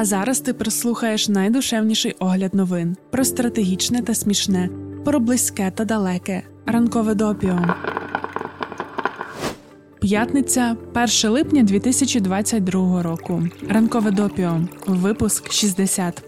А зараз ти прослухаєш найдушевніший огляд новин про стратегічне та смішне, про близьке та далеке. Ранкове допіо. П'ятниця, 1 липня 2022 року. Ранкове допіо. Випуск 60.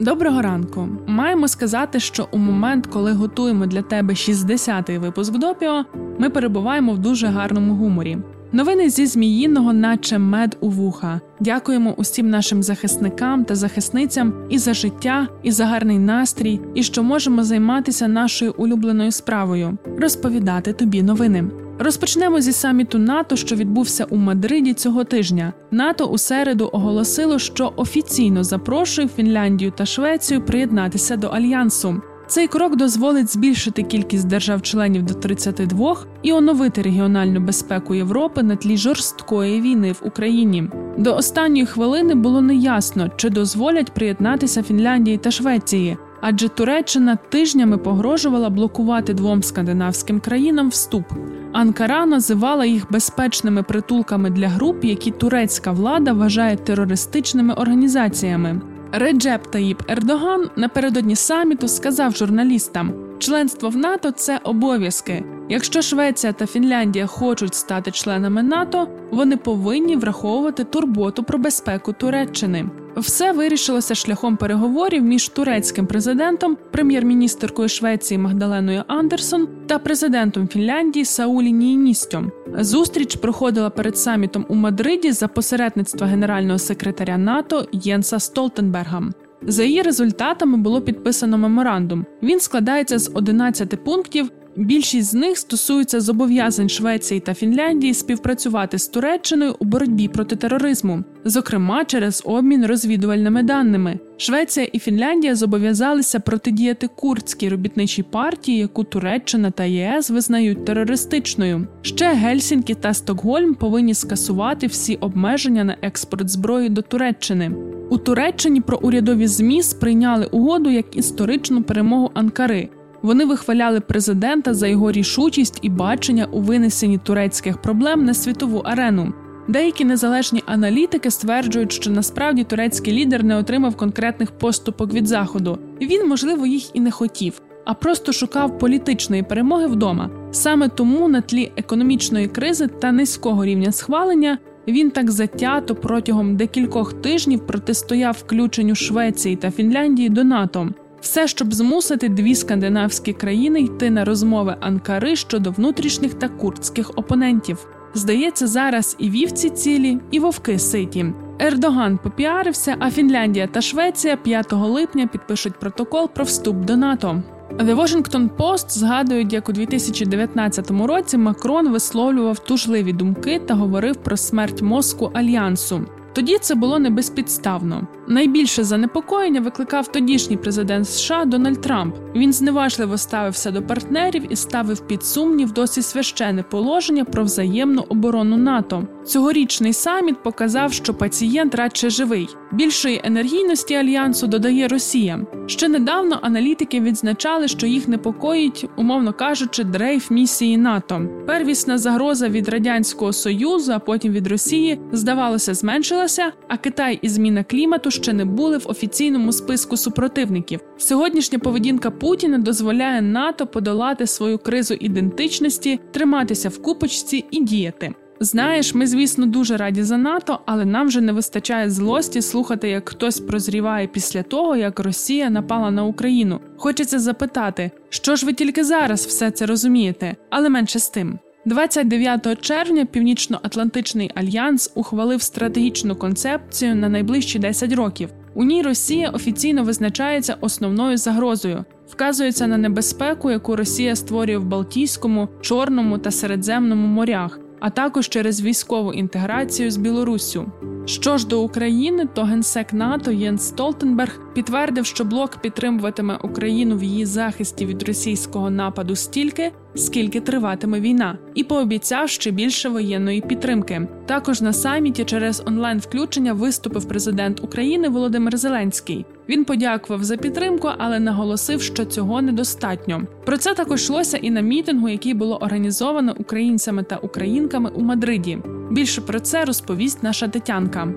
Доброго ранку. Маємо сказати, що у момент, коли готуємо для тебе 60-й випуск допіо, ми перебуваємо в дуже гарному гуморі. Новини зі Зміїного, наче мед у вуха. Дякуємо усім нашим захисникам та захисницям і за життя, і за гарний настрій, і що можемо займатися нашою улюбленою справою розповідати тобі новини. Розпочнемо зі саміту НАТО, що відбувся у Мадриді цього тижня. НАТО у середу оголосило, що офіційно запрошує Фінляндію та Швецію приєднатися до альянсу. Цей крок дозволить збільшити кількість держав-членів до 32 і оновити регіональну безпеку Європи на тлі жорсткої війни в Україні. До останньої хвилини було неясно, чи дозволять приєднатися Фінляндії та Швеції, адже Туреччина тижнями погрожувала блокувати двом скандинавським країнам вступ. Анкара називала їх безпечними притулками для груп, які турецька влада вважає терористичними організаціями. Реджеп Таїб Ердоган напередодні саміту сказав журналістам: членство в НАТО це обов'язки. Якщо Швеція та Фінляндія хочуть стати членами НАТО, вони повинні враховувати турботу про безпеку Туреччини. Все вирішилося шляхом переговорів між турецьким президентом, прем'єр-міністеркою Швеції Магдаленою Андерсон та президентом Фінляндії Саулі Ніїністьом. Зустріч проходила перед самітом у Мадриді за посередництва генерального секретаря НАТО Єнса Столтенберга. За її результатами було підписано меморандум. Він складається з 11 пунктів, Більшість з них стосуються зобов'язань Швеції та Фінляндії співпрацювати з Туреччиною у боротьбі проти тероризму, зокрема через обмін розвідувальними даними. Швеція і Фінляндія зобов'язалися протидіяти курдській робітничій партії, яку Туреччина та ЄС визнають терористичною. Ще Гельсінкі та Стокгольм повинні скасувати всі обмеження на експорт зброї до Туреччини. У Туреччині про урядові змі сприйняли угоду як історичну перемогу Анкари. Вони вихваляли президента за його рішучість і бачення у винесенні турецьких проблем на світову арену. Деякі незалежні аналітики стверджують, що насправді турецький лідер не отримав конкретних поступок від заходу. Він, можливо, їх і не хотів, а просто шукав політичної перемоги вдома. Саме тому на тлі економічної кризи та низького рівня схвалення він так затято протягом декількох тижнів протистояв включенню Швеції та Фінляндії до НАТО. Все, щоб змусити дві скандинавські країни йти на розмови Анкари щодо внутрішніх та курдських опонентів. Здається, зараз і вівці цілі, і вовки ситі. Ердоган попіарився, а Фінляндія та Швеція 5 липня підпишуть протокол про вступ до НАТО. The Washington Post згадують, як у 2019 році Макрон висловлював тужливі думки та говорив про смерть мозку альянсу. Тоді це було не безпідставно. Найбільше занепокоєння викликав тодішній президент США Дональд Трамп. Він зневажливо ставився до партнерів і ставив під сумнів досі священне положення про взаємну оборону НАТО. Цьогорічний саміт показав, що пацієнт радше живий. Більшої енергійності альянсу додає Росія. Ще недавно аналітики відзначали, що їх непокоїть, умовно кажучи, дрейф місії НАТО. Первісна загроза від радянського союзу, а потім від Росії, здавалося, зменшилася. А Китай і зміна клімату ще не були в офіційному списку супротивників. Сьогоднішня поведінка Путіна дозволяє НАТО подолати свою кризу ідентичності, триматися в купочці і діяти. Знаєш, ми, звісно, дуже раді за НАТО, але нам вже не вистачає злості слухати, як хтось прозріває після того, як Росія напала на Україну. Хочеться запитати, що ж ви тільки зараз все це розумієте, але менше з тим. 29 червня Північно-Атлантичний альянс ухвалив стратегічну концепцію на найближчі 10 років. У ній Росія офіційно визначається основною загрозою, вказується на небезпеку, яку Росія створює в Балтійському, Чорному та Середземному морях а також через військову інтеграцію з Білоруссю. Що ж до України, то генсек НАТО Єнс Столтенберг підтвердив, що блок підтримуватиме Україну в її захисті від російського нападу стільки, скільки триватиме війна, і пообіцяв ще більше воєнної підтримки. Також на саміті через онлайн включення виступив президент України Володимир Зеленський. Він подякував за підтримку, але наголосив, що цього недостатньо. Про це також йшлося і на мітингу, який було організовано українцями та українками у Мадриді. Більше про це розповість наша Тетянка.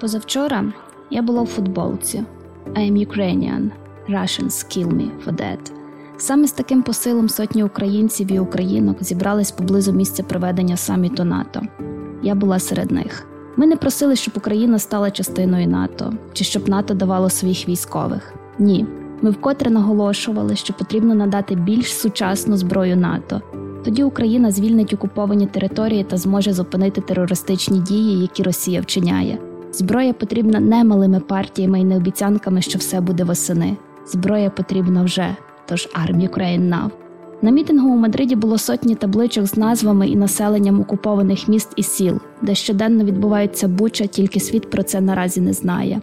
Позавчора я була в футболці. I am Ukrainian. Russians kill me for that. Саме з таким посилом сотні українців і українок зібрались поблизу місця проведення саміту НАТО. Я була серед них. Ми не просили, щоб Україна стала частиною НАТО чи щоб НАТО давало своїх військових. Ні, ми вкотре наголошували, що потрібно надати більш сучасну зброю НАТО. Тоді Україна звільнить окуповані території та зможе зупинити терористичні дії, які Росія вчиняє. Зброя потрібна не малими партіями і не обіцянками, що все буде восени. Зброя потрібна вже. Тож Arm Ukraine Now. На мітингу у Мадриді було сотні табличок з назвами і населенням окупованих міст і сіл, де щоденно відбувається буча, тільки світ про це наразі не знає.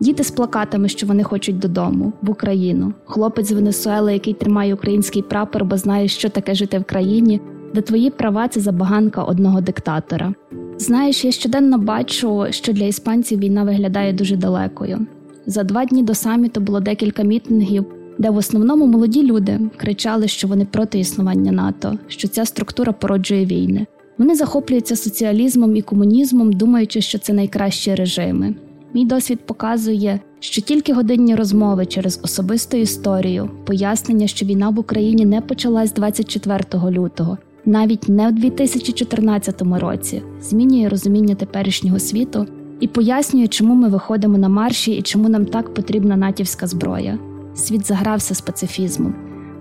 Діти з плакатами, що вони хочуть додому, в Україну, хлопець з Венесуели, який тримає український прапор, бо знає, що таке жити в країні, де твої права це забаганка одного диктатора. Знаєш, я щоденно бачу, що для іспанців війна виглядає дуже далекою. За два дні до саміту було декілька мітингів, де в основному молоді люди кричали, що вони проти існування НАТО, що ця структура породжує війни. Вони захоплюються соціалізмом і комунізмом, думаючи, що це найкращі режими. Мій досвід показує, що тільки годинні розмови через особисту історію, пояснення, що війна в Україні не почалась 24 лютого, навіть не у 2014 році, змінює розуміння теперішнього світу і пояснює, чому ми виходимо на марші і чому нам так потрібна натівська зброя. Світ загрався з пацифізмом,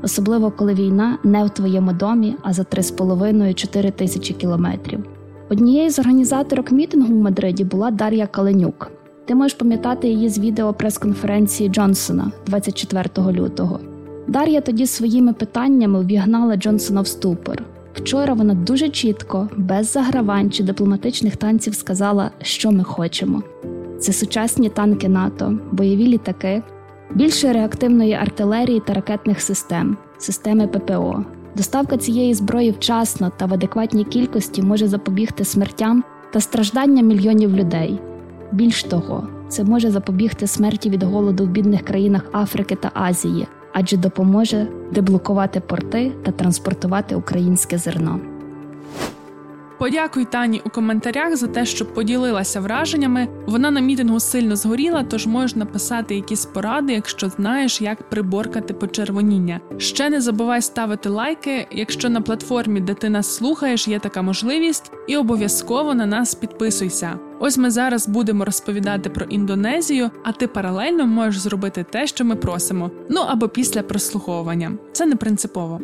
особливо коли війна не в твоєму домі, а за 3,5-4 тисячі кілометрів. Однією з організаторок мітингу в Мадриді була Дар'я Каленюк. Ти можеш пам'ятати її з відео прес-конференції Джонсона 24 лютого. Дар'я тоді своїми питаннями ввігнала Джонсона в ступор. Вчора вона дуже чітко, без загравань чи дипломатичних танців сказала, що ми хочемо. Це сучасні танки НАТО, бойові літаки, більше реактивної артилерії та ракетних систем, системи ППО. Доставка цієї зброї вчасно та в адекватній кількості може запобігти смертям та стражданням мільйонів людей. Більш того, це може запобігти смерті від голоду в бідних країнах Африки та Азії, адже допоможе деблокувати порти та транспортувати українське зерно. Подякуй Тані у коментарях за те, що поділилася враженнями. Вона на мітингу сильно згоріла, тож можеш написати якісь поради, якщо знаєш, як приборкати почервоніння. Ще не забувай ставити лайки, якщо на платформі, де ти нас слухаєш, є така можливість, і обов'язково на нас підписуйся. Ось ми зараз будемо розповідати про Індонезію, а ти паралельно можеш зробити те, що ми просимо. Ну або після прослуховування. Це не принципово.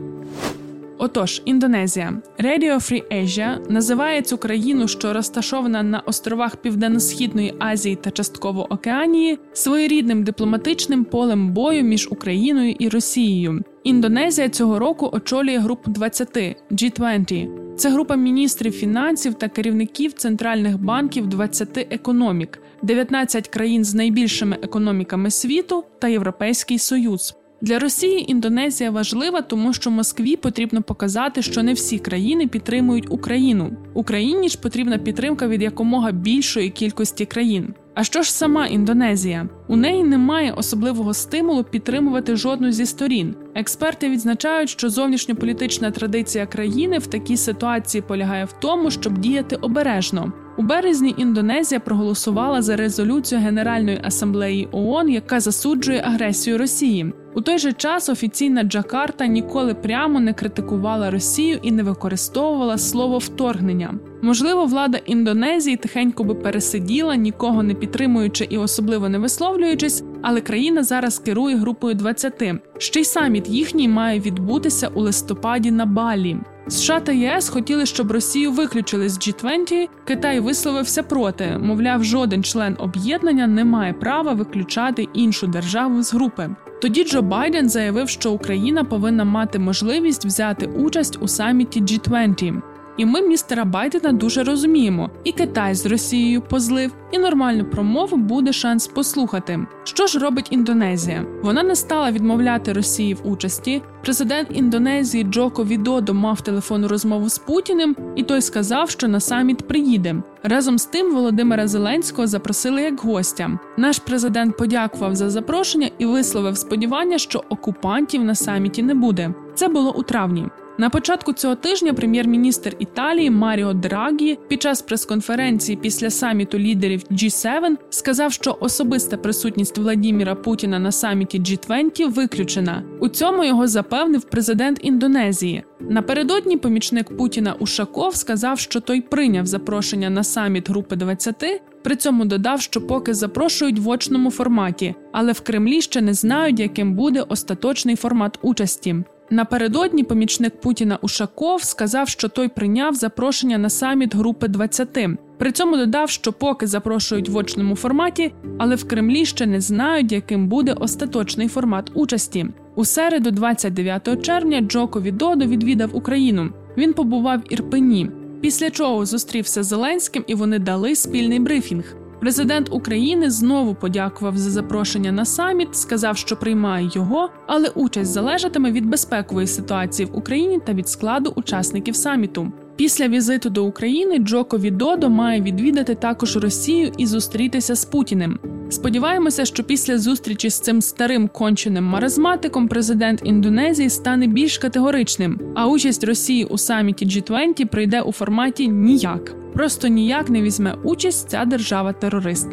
Отож, Індонезія Radio Free Asia називає цю країну, що розташована на островах Південно-Східної Азії та частково Океанії, своєрідним дипломатичним полем бою між Україною і Росією. Індонезія цього року очолює групу 20 G20. Це група міністрів фінансів та керівників центральних банків 20 економік, 19 країн з найбільшими економіками світу та Європейський Союз. Для Росії Індонезія важлива, тому що Москві потрібно показати, що не всі країни підтримують Україну. Україні ж потрібна підтримка від якомога більшої кількості країн. А що ж сама Індонезія? У неї немає особливого стимулу підтримувати жодну зі сторін. Експерти відзначають, що зовнішньополітична традиція країни в такій ситуації полягає в тому, щоб діяти обережно. У березні Індонезія проголосувала за резолюцію Генеральної асамблеї ООН, яка засуджує агресію Росії. У той же час офіційна Джакарта ніколи прямо не критикувала Росію і не використовувала слово вторгнення. Можливо, влада Індонезії тихенько би пересиділа, нікого не підтримуючи і особливо не висловлюючись, але країна зараз керує групою 20. Ще й саміт їхній має відбутися у листопаді на Балі. США та ЄС хотіли, щоб Росію виключили з G20, Китай висловився проти. Мовляв, жоден член об'єднання не має права виключати іншу державу з групи. Тоді Джо Байден заявив, що Україна повинна мати можливість взяти участь у саміті G20. І ми містера Байдена дуже розуміємо. І Китай з Росією позлив, і нормальну промову буде шанс послухати. Що ж робить Індонезія? Вона не стала відмовляти Росії в участі. Президент Індонезії Джоко Відодо мав телефонну розмову з Путіним, і той сказав, що на саміт приїде. Разом з тим Володимира Зеленського запросили як гостя. Наш президент подякував за запрошення і висловив сподівання, що окупантів на саміті не буде. Це було у травні. На початку цього тижня прем'єр-міністр Італії Маріо Драгі під час прес-конференції після саміту лідерів G7 сказав, що особиста присутність Владіміра Путіна на саміті G20 виключена. У цьому його запевнив президент Індонезії. Напередодні помічник Путіна Ушаков сказав, що той прийняв запрошення на саміт Групи 20, при цьому додав, що поки запрошують в очному форматі, але в Кремлі ще не знають, яким буде остаточний формат участі. Напередодні помічник Путіна Ушаков сказав, що той прийняв запрошення на саміт Групи 20. При цьому додав, що поки запрошують в очному форматі, але в Кремлі ще не знають, яким буде остаточний формат участі. У середу, 29 червня, Джоко Відодо відвідав Україну. Він побував в Ірпені, після чого зустрівся з Зеленським і вони дали спільний брифінг. Президент України знову подякував за запрошення на саміт, сказав, що приймає його, але участь залежатиме від безпекової ситуації в Україні та від складу учасників саміту. Після візиту до України Джоко Відодо має відвідати також Росію і зустрітися з Путіним. Сподіваємося, що після зустрічі з цим старим конченим маразматиком президент Індонезії стане більш категоричним, а участь Росії у саміті G20 прийде у форматі ніяк. Просто ніяк не візьме участь ця держава-терорист.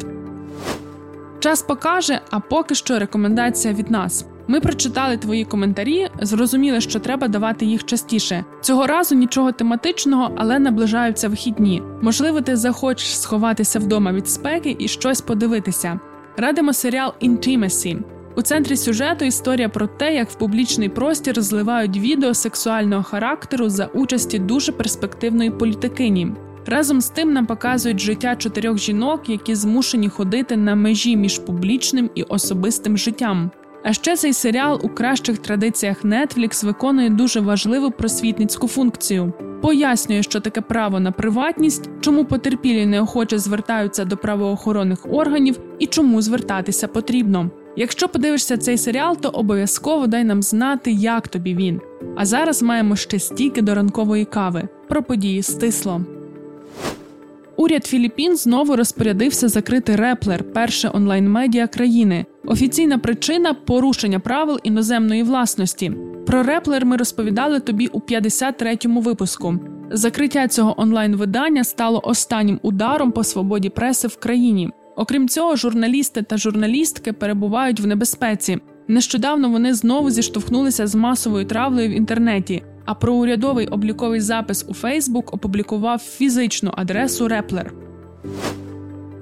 Час покаже, а поки що рекомендація від нас. Ми прочитали твої коментарі, зрозуміли, що треба давати їх частіше. Цього разу нічого тематичного, але наближаються вихідні. Можливо, ти захочеш сховатися вдома від спеки і щось подивитися. Радимо серіал Intimacy. У центрі сюжету історія про те, як в публічний простір зливають відео сексуального характеру за участі дуже перспективної політикині. Разом з тим нам показують життя чотирьох жінок, які змушені ходити на межі між публічним і особистим життям. А ще цей серіал у кращих традиціях Netflix виконує дуже важливу просвітницьку функцію. Пояснює, що таке право на приватність, чому потерпілі неохоче звертаються до правоохоронних органів і чому звертатися потрібно. Якщо подивишся цей серіал, то обов'язково дай нам знати, як тобі він. А зараз маємо ще стільки до ранкової кави. Про події стисло. Уряд Філіппін знову розпорядився закрити Реплер, перше онлайн-медіа країни. Офіційна причина порушення правил іноземної власності. Про Реплер ми розповідали тобі у 53-му випуску. Закриття цього онлайн-видання стало останнім ударом по свободі преси в країні. Окрім цього, журналісти та журналістки перебувають в небезпеці. Нещодавно вони знову зіштовхнулися з масовою травлею в інтернеті. А про урядовий обліковий запис у Фейсбук опублікував фізичну адресу Реплер.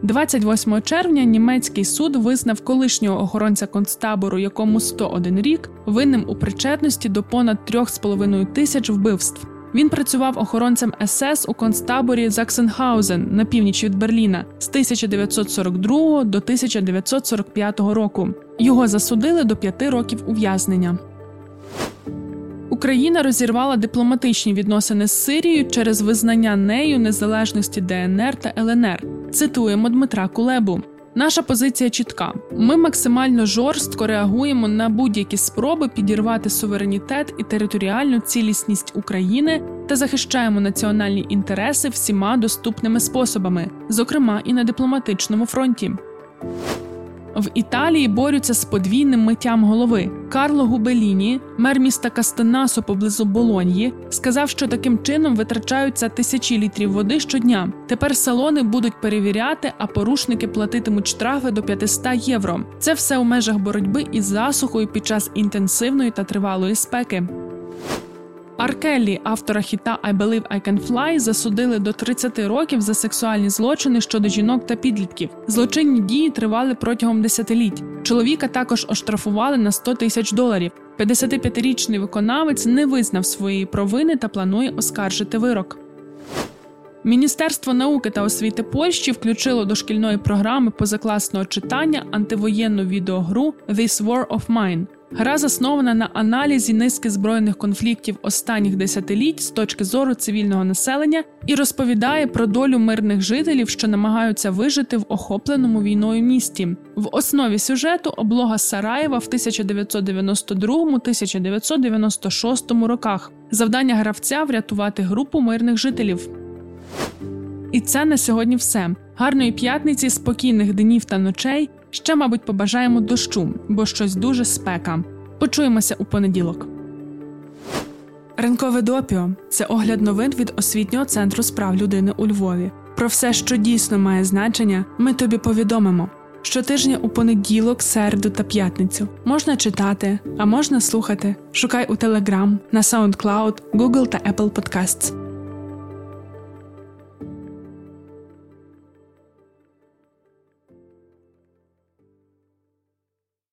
28 червня німецький суд визнав колишнього охоронця концтабору, якому 101 рік, винним у причетності до понад 3,5 тисяч вбивств. Він працював охоронцем СС у концтаборі Заксенхаузен на північ від Берліна з 1942 до 1945 року. Його засудили до п'яти років ув'язнення. Україна розірвала дипломатичні відносини з Сирією через визнання нею незалежності ДНР та ЛНР. Цитуємо Дмитра Кулебу. Наша позиція чітка: ми максимально жорстко реагуємо на будь-які спроби підірвати суверенітет і територіальну цілісність України та захищаємо національні інтереси всіма доступними способами, зокрема і на дипломатичному фронті. В Італії борються з подвійним миттям голови. Карло Губеліні, мер міста Кастенасо поблизу Болоньї, сказав, що таким чином витрачаються тисячі літрів води щодня. Тепер салони будуть перевіряти, а порушники платитимуть штрафи до 500 євро. Це все у межах боротьби із засухою під час інтенсивної та тривалої спеки. Аркеллі, автора хіта «I Believe I Can Fly» засудили до 30 років за сексуальні злочини щодо жінок та підлітків. Злочинні дії тривали протягом десятиліть. Чоловіка також оштрафували на 100 тисяч доларів. 55-річний виконавець не визнав своєї провини та планує оскаржити вирок. Міністерство науки та освіти Польщі включило до шкільної програми позакласного читання антивоєнну відеогру «This War of Mine». Гра заснована на аналізі низки збройних конфліктів останніх десятиліть з точки зору цивільного населення і розповідає про долю мирних жителів, що намагаються вижити в охопленому війною місті. В основі сюжету облога Сараєва в 1992-1996 роках. Завдання гравця врятувати групу мирних жителів. І це на сьогодні все. Гарної п'ятниці, спокійних днів та ночей. Ще, мабуть, побажаємо дощу, бо щось дуже спека. Почуємося у понеділок. Ранкове допіо це огляд новин від освітнього центру справ людини у Львові. Про все, що дійсно має значення, ми тобі повідомимо. Щотижня у понеділок, середу та п'ятницю можна читати, а можна слухати. Шукай у Telegram, на SoundCloud, Google та Apple Podcasts.